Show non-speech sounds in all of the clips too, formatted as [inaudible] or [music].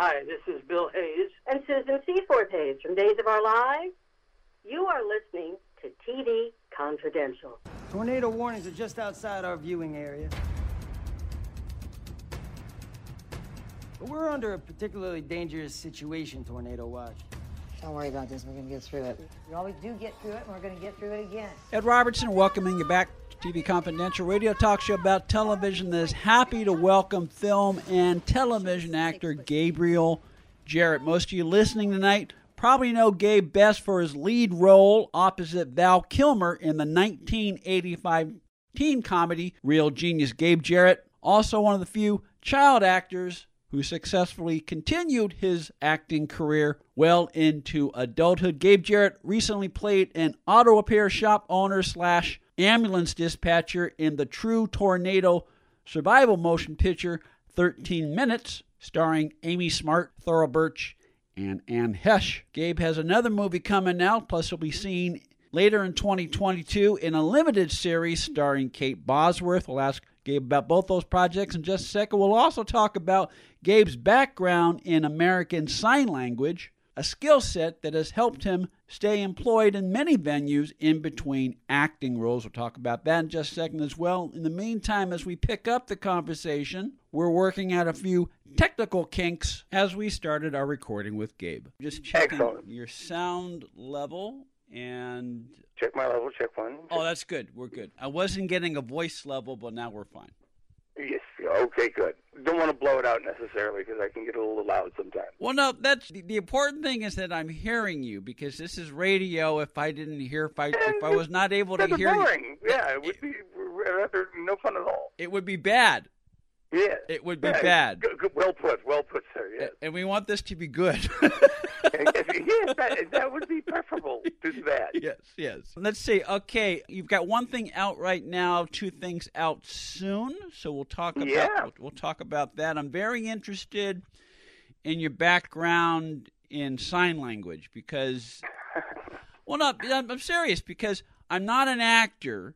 Hi, this is Bill Hayes. And Susan Seaforth Hayes from Days of Our Lives. You are listening to TV Confidential. Tornado warnings are just outside our viewing area. But we're under a particularly dangerous situation, Tornado Watch. Don't worry about this. We're going to get through it. We always do get through it, and we're going to get through it again. Ed Robertson welcoming you back to TV Confidential radio talk show about television that is happy to welcome film and television actor Gabriel Jarrett. Most of you listening tonight probably know Gabe best for his lead role opposite Val Kilmer in the 1985 teen comedy Real Genius. Gabe Jarrett, also one of the few child actors who successfully continued his acting career well into adulthood. Gabe Jarrett recently played an auto repair shop owner slash ambulance dispatcher in the True Tornado survival motion picture 13 Minutes, starring Amy Smart, Thora Birch, and Anne Heche. Gabe has another movie coming out, plus he'll be seen later in 2022 in a limited series starring Kate Bosworth. We'll ask Gabe about both those projects in just a second. We'll also talk about Gabe's background in American Sign Language, a skill set that has helped him stay employed in many venues in between acting roles. We'll talk about that in just a second as well. In the meantime, as we pick up the conversation, we're working out a few technical kinks as we started our recording with Gabe. Just checking Excellent. your sound level and Check my level, check one. oh, that's good. We're good. I wasn't getting a voice level, but now we're fine. Yes, okay, good. Don't want to blow it out necessarily because I can get a little loud sometimes. Well, no, that's the, the important thing is that I'm hearing you because this is radio. If I didn't hear, if I if I was not able to hear you. Yeah, it would be rather no fun at all. it would be bad. Yeah. It would be Yeah, bad. good- good- well put, well put, sir. Yes. And we want this to be good. [laughs] yes, that, that would be preferable to that. yes, yes. Let's see. Okay, you've got one thing out right now, two things out soon. So we'll talk about Yeah. we'll, we'll talk about that. I'm very interested in your background in sign language because [laughs] well, no, I'm I'm serious because I'm not an actor,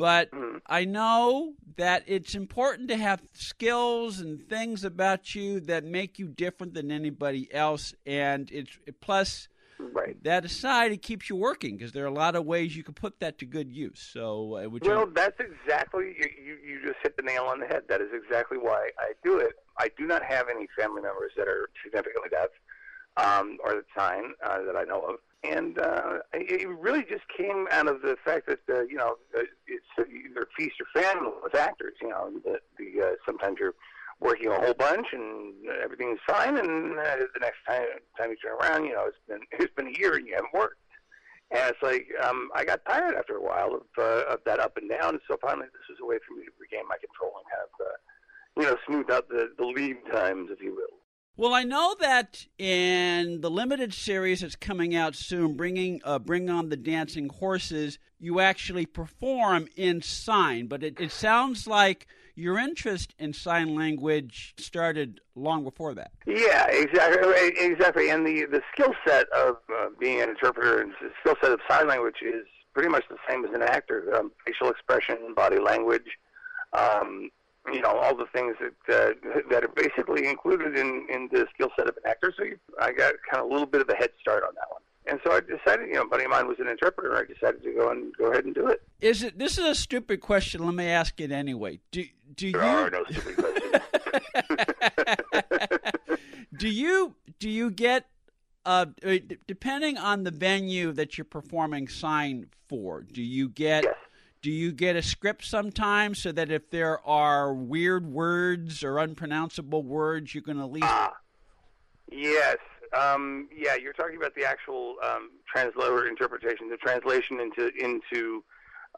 but Mhm. I know that it's important to have skills and things about you that make you different than anybody else, and it's plus Right. that aside, it keeps you working because there are a lot of ways you can put that to good use. So, uh, would you? Well, that's exactly you, you. You just hit the nail on the head. That is exactly why I do it. I do not have any family members that are significantly deaf, um, or the sign uh, that I know of, and uh, it really just came out of the fact that uh, you know uh, it's either feast or famine with actors. You know, the, the uh, sometimes you're working a whole bunch and everything's fine, and uh, the next time time you turn around, you know, it's been [laughs] it's been a year and you haven't worked. And it's like um, I got tired after a while of, uh, of that up and down. So finally, this was a way for me to regain my control and have, uh, you know, smooth out the, the lead times, if you will. Well, I know that in the limited series that's coming out soon, bringing uh, bring on the dancing horses, you actually perform in sign. But it, it sounds like your interest in sign language started long before that. Yeah, exactly, exactly. And the the skill set of uh, being an interpreter and the skill set of sign language is pretty much the same as an actor. Um, facial expression, body language, um, you know, all the things that uh, that are basically included in in the skill set of an actor. So you, I got kind of a little bit of a head start on that one. And so I decided, you know, a buddy of mine was an interpreter. I decided to go and go ahead and do it. Is it? This is a stupid question. Let me ask it anyway. Do do There you are no stupid questions. [laughs] do you do you get uh, uh, depending on the venue that you're performing sign for? Do you get Yes. Do you get a script sometimes so that if there are weird words or unpronounceable words, you can at least Ah, yes. Um, yeah, you're talking about the actual um, translator interpretation, the translation into into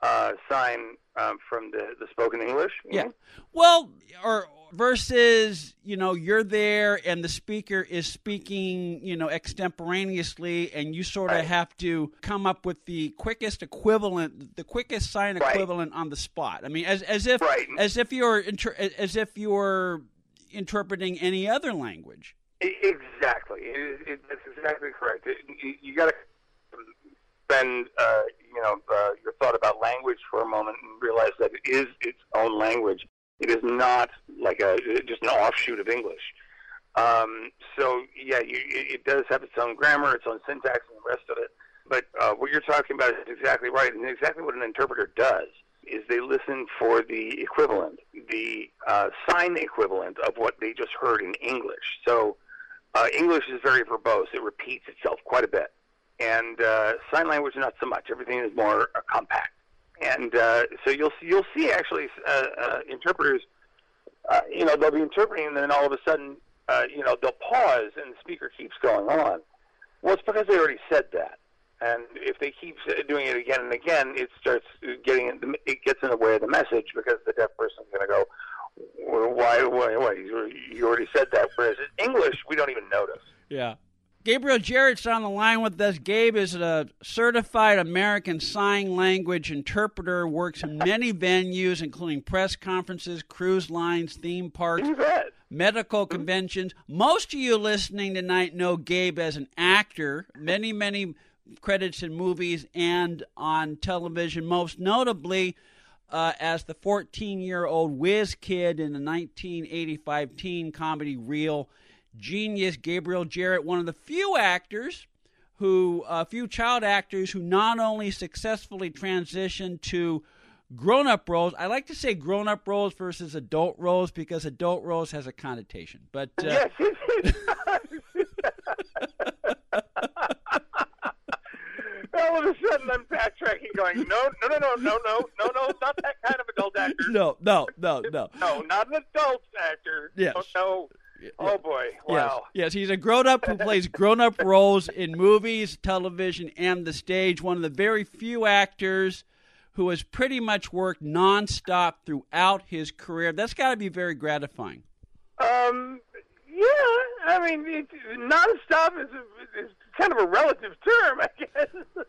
uh, sign um, from the, the spoken English. Yeah. mean? Well, or versus, you know, you're there and the speaker is speaking, you know, extemporaneously and you sort of Right. have to come up with the quickest equivalent, the quickest sign Right. equivalent on the spot. I mean, as as if Right. as if you're inter- as if you're interpreting any other language. Exactly. It it, that's exactly correct. It, you you got to spend, uh, you know, uh, your thought about language for a moment and realize that it is its own language. It is not like a just an offshoot of English. Um, so yeah, you, it does have its own grammar, its own syntax, and the rest of it. But uh, what you're talking about is exactly right, and exactly what an interpreter does is they listen for the equivalent, the uh, sign equivalent of what they just heard in English. So uh, English is very verbose; it repeats itself quite a bit, and uh, sign language not so much. Everything is more uh, compact, and uh, so you'll see, you'll see actually uh, uh, interpreters. Uh, you know, they'll be interpreting, and then all of a sudden, uh, you know, they'll pause, and the speaker keeps going on. Well, it's because they already said that. And if they keep doing it again and again, it starts getting it gets in the way of the message because the deaf person's going to go, "Why? Why? Why? You already said that." Whereas in English, we don't even notice. Yeah. Gabriel Jarrett's on the line with us. Gabe is a certified American Sign Language interpreter, works in many venues, including press conferences, cruise lines, theme parks, medical conventions. Most of you listening tonight know Gabe as an actor. Many, many credits in movies and on television, most notably uh, as the 14 year old whiz kid in the 1985 teen comedy Real Genius. Gabriel Jarrett, one of the few actors who, a few child actors who not only successfully transitioned to grown up roles. I like to say grown up roles versus adult roles because adult roles has a connotation. But uh, Yes. it. [laughs] All of a sudden, I'm backtracking, going, "No, no, no, no, no, no, no, no, not that kind of adult actor. no, no, no, no. No, not an adult actor. Yes. Oh, no. Oh boy! Wow. Yes, yes, he's a grown up who plays grown up [laughs] roles in movies, television, and the stage. One of the very few actors who has pretty much worked nonstop throughout his career. That's got to be very gratifying. Um, yeah, I mean, it, nonstop is, a, is kind of a relative term, I guess, [laughs]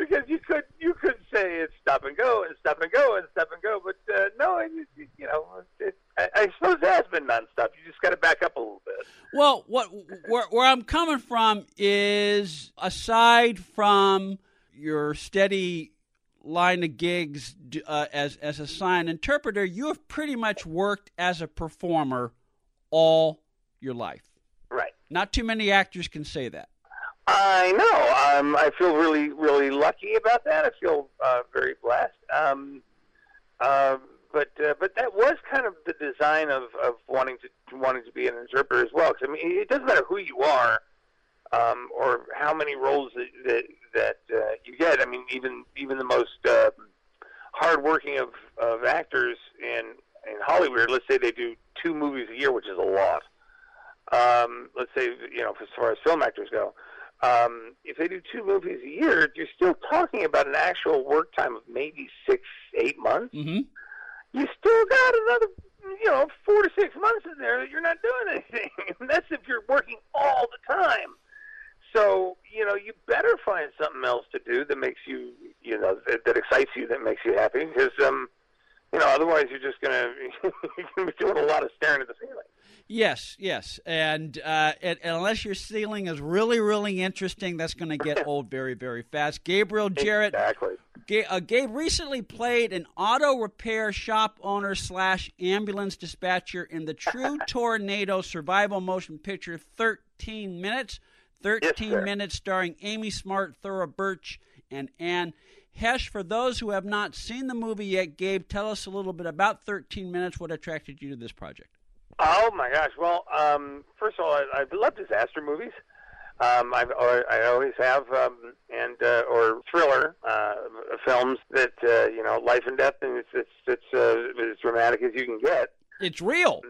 because you could you could say it's stop and go and stop and go and stop and go, but uh, no, it, you know, it, I, I suppose it has been nonstop. You just got to back up a little bit. Well, what where, where I'm coming from is aside from your steady line of gigs uh, as as a sign interpreter, you have pretty much worked as a performer all your life. Right. Not too many actors can say that. I know. Um, I feel really, really lucky about that. I feel uh, very blessed. Um, uh, but uh, but that was kind of the design of, of wanting to wanting to be an interpreter as well. Because I mean, it doesn't matter who you are um, or how many roles that that, that uh, you get. I mean, even even the most uh, hardworking of, of actors in in Hollywood, let's say they do two movies a year, which is a lot. Um, let's say you know, as far as film actors go, um, if they do two movies a year, you're still talking about an actual work time of maybe six, eight months. Mm-hmm. You still got another, you know, four to six months in there that you're not doing anything. And [laughs] that's if you're working all the time. So you know, you better find something else to do that makes you, you know, that, that excites you, that makes you happy. Because, um, you know, otherwise you're just gonna [laughs] you're gonna be doing a lot of staring at the ceiling. Yes, yes, and, uh, unless your ceiling is really, really interesting, that's going to get [laughs] old very, very fast. Gabriel Jarrett, Exactly. Ga- uh, Gabe recently played an auto repair shop owner slash ambulance dispatcher in the [laughs] True Tornado survival motion picture 13 Minutes. 13 sir. Minutes starring Amy Smart, Thora Birch, and Anne Heche. For those who have not seen the movie yet, Gabe, tell us a little bit about 13 Minutes. What attracted you to this project? Oh my gosh! Well, um, first of all, I, I love disaster movies. Um, I've or, I always have, um, and uh, or thriller uh, films that uh, you know, life and death, and it's it's it's uh, as dramatic as you can get. It's real.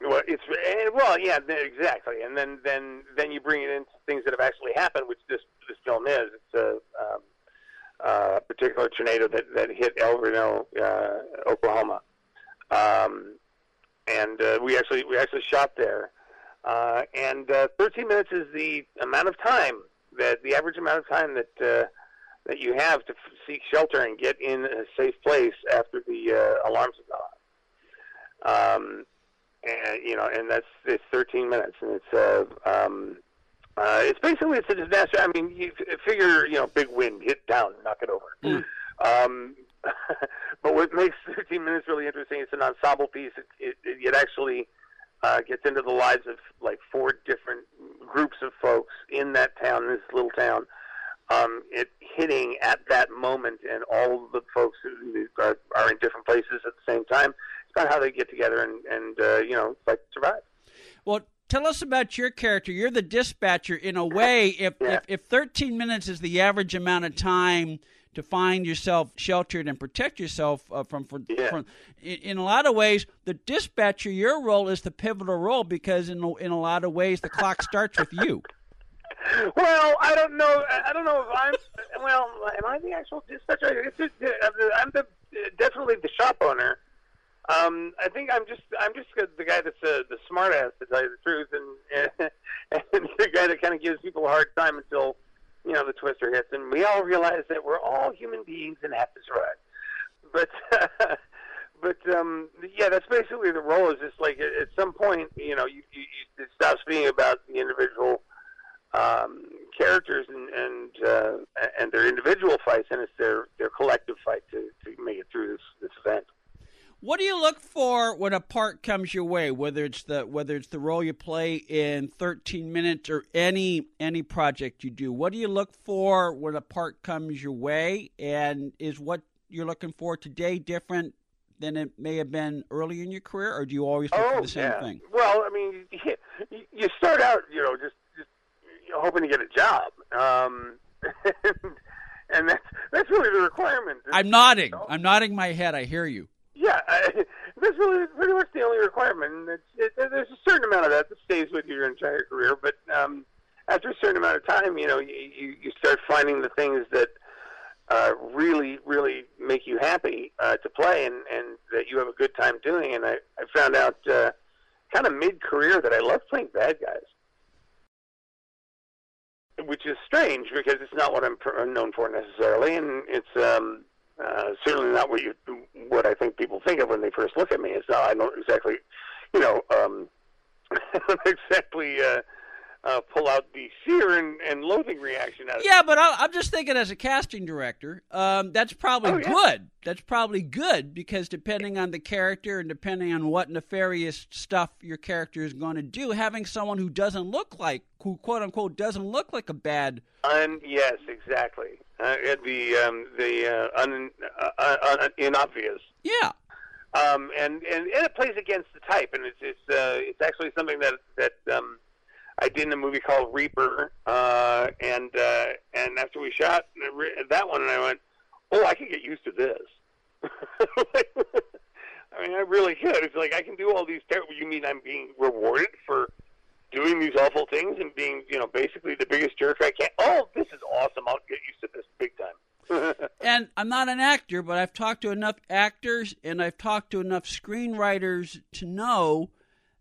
Well, it's eh, well, yeah, exactly. And then then then you bring it into things that have actually happened, which this this film is. It's a um, uh, particular tornado that that hit El Reno, uh, Oklahoma. Um, and uh, we actually we actually shot there. Uh, and uh, 13 minutes is the amount of time that the average amount of time that uh, that you have to f- seek shelter and get in a safe place after the uh, alarms have gone. Um, and you know, and that's it's 13 minutes, and it's uh, um, uh, it's basically it's a disaster. I mean, you f- figure you know, big wind, hit down, knock it over. Um, [laughs] but what makes 13 minutes really interesting? It's an ensemble piece. It, it, it actually uh, gets into the lives of like four different groups of folks in that town, this little town. Um, it hitting at that moment, and all the folks who are, are in different places at the same time. It's about how they get together and, and uh, you know, like survive. Well, tell us about your character. You're the dispatcher. In a way, if, Yeah. if if 13 minutes is the average amount of time to find yourself sheltered and protect yourself uh, from from, Yeah. from in, in a lot of ways, the dispatcher, your role is the pivotal role because in a, in a lot of ways the clock starts with you. [laughs] Well, I don't know. I don't know if I'm. Well, am I the actual dispatcher? It's just, I'm the definitely the shop owner. Um, I think I'm just I'm just the guy that's uh, the smart ass to tell you the truth, and [laughs] and the guy that kind of gives people a hard time until you know the twister hits, and we all realize that we're all human beings and have to survive. But [laughs] but um, yeah, that's basically the role. Is just like at, some point, you know, you, you, you, it stops being about the individual um, characters and and uh, and their individual fights, and it's their their collective fight to, to make it through this this event. What do you look for when a part comes your way? Whether it's the whether it's the role you play in 13 minutes or any any project you do, what do you look for when a part comes your way? And is what you're looking for today different than it may have been early in your career, or do you always look for the same yeah. thing? Well, I mean, you, [laughs] you start out, you know, just just hoping to get a job, um, [laughs] and, and that's that's really the requirement. I'm nodding. I'm nodding my head. I hear you. Yeah, [laughs] I, that's really pretty much the only requirement. It's, it, there's a certain amount of that that stays with you your entire career, but um, after a certain amount of time, you know, you, you, start finding the things that uh, really, really make you happy uh, to play, and, and that you have a good time doing. And I, I found out uh, kind of mid-career that I love playing bad guys, which is strange because it's not what I'm pr- known for necessarily, and it's um, uh, certainly not what you what I think people think of when they first look at me. It's not I don't exactly, you know, um, [laughs] exactly uh, uh, pull out the fear and, and loathing reaction out of Yeah, but I, I'm just thinking as a casting director, um, that's probably Oh, yeah. good. That's probably good because depending on the character and depending on what nefarious stuff your character is going to do, having someone who doesn't look like, who quote unquote doesn't look like a bad. Yes, exactly. Uh, the um, the uh, un, uh, uh, un, inobvious. Yeah. um, and, and and it plays against the type, and it's it's uh, it's actually something that that um, I did in a movie called Reaper, uh, and uh, and after we shot that one, and I went, oh, I can get used to this. [laughs] I mean, I really could. It's like I can do all these terrible. You mean I'm being rewarded for doing these awful things and being, you know, basically the biggest jerk I can? Oh, this is awesome. I'll get used to this big time. [laughs] And I'm not an actor, but I've talked to enough actors and I've talked to enough screenwriters to know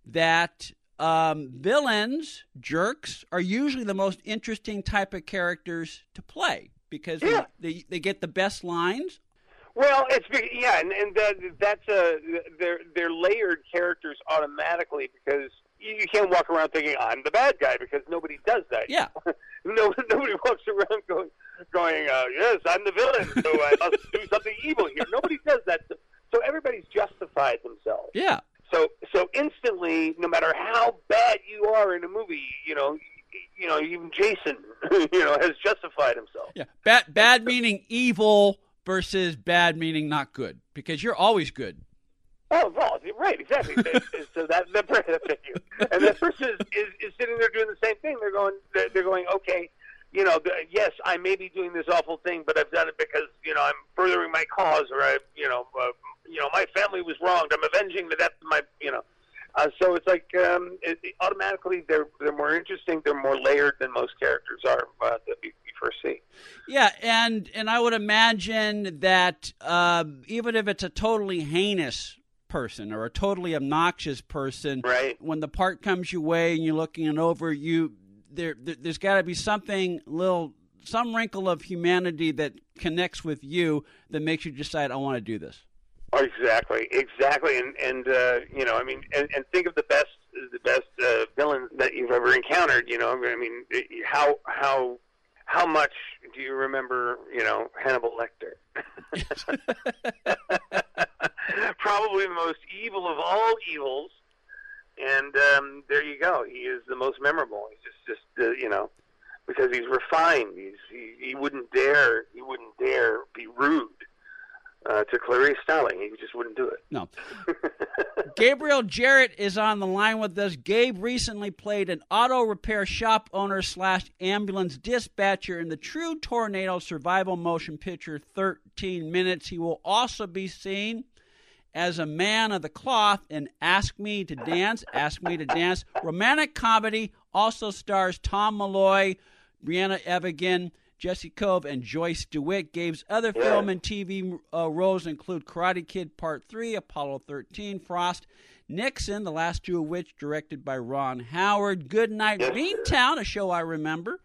that um, villains, jerks, are usually the most interesting type of characters to play because Yeah. they, they get the best lines. Well, it's be- yeah, and, and that, that's a they're they're layered characters automatically because you, can't walk around thinking I'm the bad guy because nobody does that. Yeah. [laughs] no, nobody walks around going going uh, yes I'm the villain, so I must do something evil here. Nobody does that. So, so everybody's justified themselves. Yeah. So so instantly, no matter how bad you are in a movie, you know, you know even Jason, [laughs] you know, has justified himself. Yeah. Bad, bad meaning evil versus bad meaning not good because you're always good. Oh, well, right, exactly. [laughs] so that that person, thank you. And that person is, is, is sitting there doing the same thing. They're going, they're, they're going, okay, you know, yes, I may be doing this awful thing, but I've done it because you know I'm furthering my cause, or I, you know, uh, you know, my family was wronged. I'm avenging the death of my, you know. Uh, so it's like um, it, it- automatically they're they're more interesting, they're more layered than most characters are uh, that you, you first see. Yeah, and and I would imagine that um, even if it's a totally heinous person or a totally obnoxious person, Right. when the part comes your way and you're looking it over, you there, there there's got to be something little some wrinkle of humanity that connects with you that makes you decide I want to do this. Exactly, exactly, and and uh, you know, I mean, and, and think of the best the best uh, villains that you've ever encountered. You know, I mean, how how how much do you remember? You know, Hannibal Lecter, [laughs] probably the most evil of all evils. and um, there you go. He is the most memorable. He's just, just uh, you know, because he's refined. He's he, he wouldn't dare he wouldn't dare be rude uh, to Clarice Starling. He just wouldn't do it. No. [laughs] Gabriel Jarrett is on the line with us. Gabe recently played an auto repair shop owner slash ambulance dispatcher in the True Tornado survival motion picture 13 Minutes. He will also be seen as a man of the cloth in Ask Me to Dance. Ask Me to Dance. Romantic comedy also stars Tom Malloy, Briana Evigan, Jesse Cove, and Joyce DeWitt. Gabe's other Yeah. film and TV uh, roles include Karate Kid Part 3, Apollo 13, Frost, Nixon, the last two of which directed by Ron Howard, Good Night Yes, sir. Beantown, a show I remember.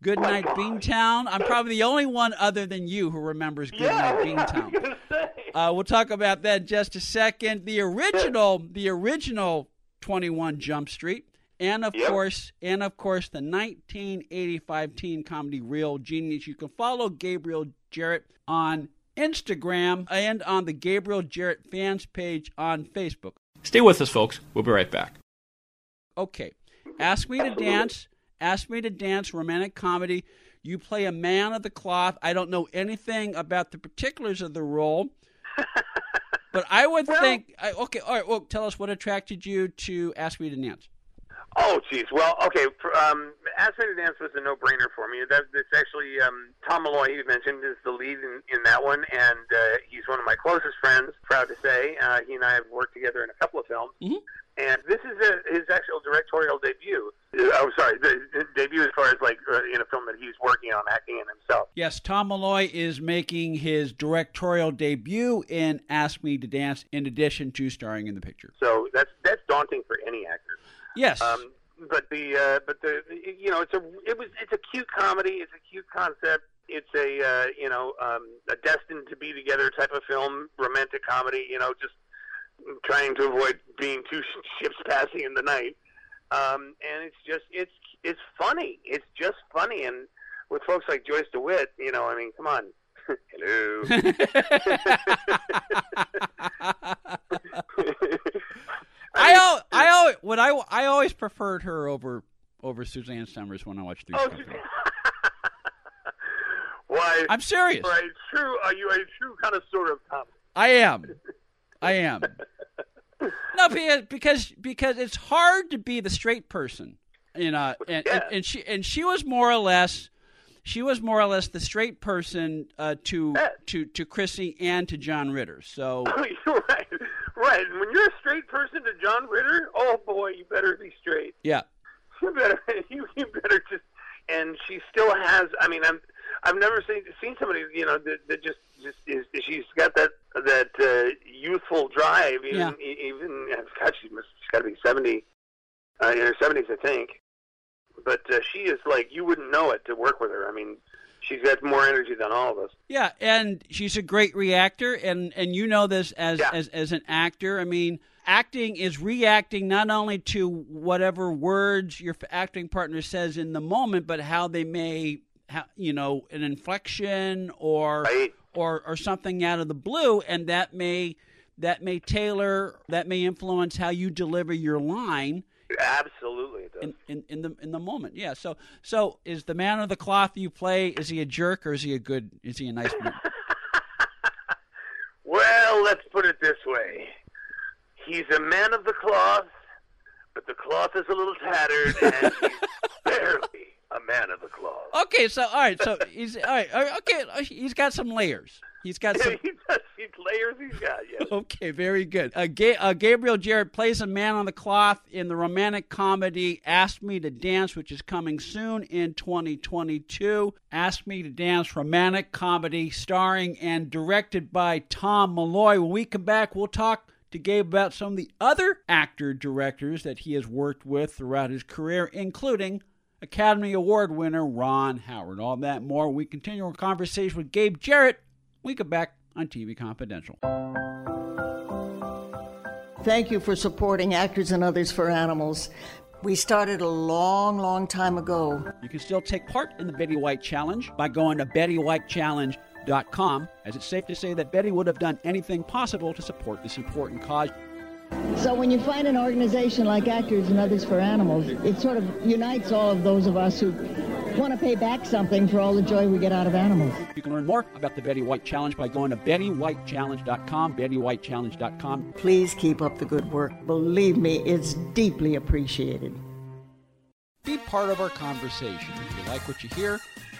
Good Night Beantown. I'm probably the only one other than you who remembers Good Night Beantown. Uh, we'll talk about that in just a second. The original, the original 21 Jump Street, and of Yep. course, and of course, the 1985 teen comedy Real Genius. You can follow Gabriel Jarrett on Instagram and on the Gabriel Jarrett fans page on Facebook. Stay with us, folks. We'll be right back. Okay, ask me to dance. Ask me to dance. Romantic comedy. You play a man of the cloth. I don't know anything about the particulars of the role. [laughs] But I would Well- think, I, okay, all right. Well, tell us what attracted you to Ask Me to Dance. Oh, geez. Well, okay. Um, Ask Me to Dance was a no-brainer for me. That, that's actually um, Tom Malloy. You mentioned is the lead in, in that one, and uh, he's one of my closest friends. Proud to say, uh, he and I have worked together in a couple of films. Mhm. And this is a, his actual directorial debut. Uh, oh, sorry, the, the debut as far as like uh, in a film that he's working on acting in himself. Yes, Tom Malloy is making his directorial debut in Ask Me to Dance, in addition to starring in the picture. So that's that's daunting for any actor. Yes. Um, but the uh, but the you know it's a it was it's a cute comedy. It's a cute concept. It's a uh, you know um, a destined to be together type of film, romantic comedy. You know, just trying to avoid being two [laughs] ships passing in the night. Um, and it's just it's it's funny. It's just funny. And with folks like Joyce DeWitt, you know, I mean, come on. [laughs] Hello. [laughs] I al- I always what I I always preferred her over over Suzanne Somers when I watched Three's Oh, Company. [laughs] why? I'm serious. Are you true? Are you a true kind of sort of comedy? I am. I am. [laughs] No, because because it's hard to be the straight person, you know, and, and, and she and she was more or less, she was more or less the straight person uh, to Yeah. to to Chrissy and to John Ritter. So [laughs] right, right. When you're a straight person to John Ritter, oh boy, you better be straight. yeah, [laughs] You better, [laughs] you, you better just. And she still has. I mean, I'm. I've never seen seen somebody, you know, that, that just just is. She's got that that uh, youthful drive. Even Yeah. even God, she must. She's got to be seventy, uh, in her seventies, I think. But uh, she is like you wouldn't know it to work with her. I mean, she's got more energy than all of us. yeah, and she's a great reactor, and and you know this as Yeah. as as an actor. I mean. Acting is reacting not only to whatever words your acting partner says in the moment, but how they may, ha- you know, an inflection or Right. or or something out of the blue, and that may that may tailor that may influence how you deliver your line Absolutely, it does. in, in, in the in the moment. Yeah. So so is the man of the cloth you play? Is he a jerk or is he a good? Is he a nice man? [laughs] Well, let's put it this way. He's a man of the cloth, but the cloth is a little tattered, and he's [laughs] barely a man of the cloth. Okay. So all right. So [laughs] he's all right. right, Okay. uh, He's got some layers. He's got [laughs] some. he does. These layers he's got, yes. [laughs] Okay, very good. Uh, Ga- uh, Gabriel Jarrett plays a man on the cloth in the romantic comedy Ask Me to Dance, which is coming soon in 2022. Ask Me to Dance, romantic comedy starring and directed by Tom Malloy. When we come back, we'll talk to Gabe about some of the other actor directors that he has worked with throughout his career, including Academy Award winner Ron Howard. All that more. We continue our conversation with Gabe Jarrett. We come back on TV Confidential. Thank you for supporting Actors and Others for Animals. We started a long, long time ago. You can still take part in the Betty White Challenge by going to BettyWhiteChallenge.com, as it's safe to say that Betty would have done anything possible to support this important cause. So when you find an organization like Actors and Others for Animals, it sort of unites all of those of us who want to pay back something for all the joy we get out of animals. You can learn more about the Betty White Challenge by going to BettyWhiteChallenge.com, BettyWhiteChallenge.com. Please keep up the good work. Believe me, it's deeply appreciated. Be part of our conversation. If you like what you hear,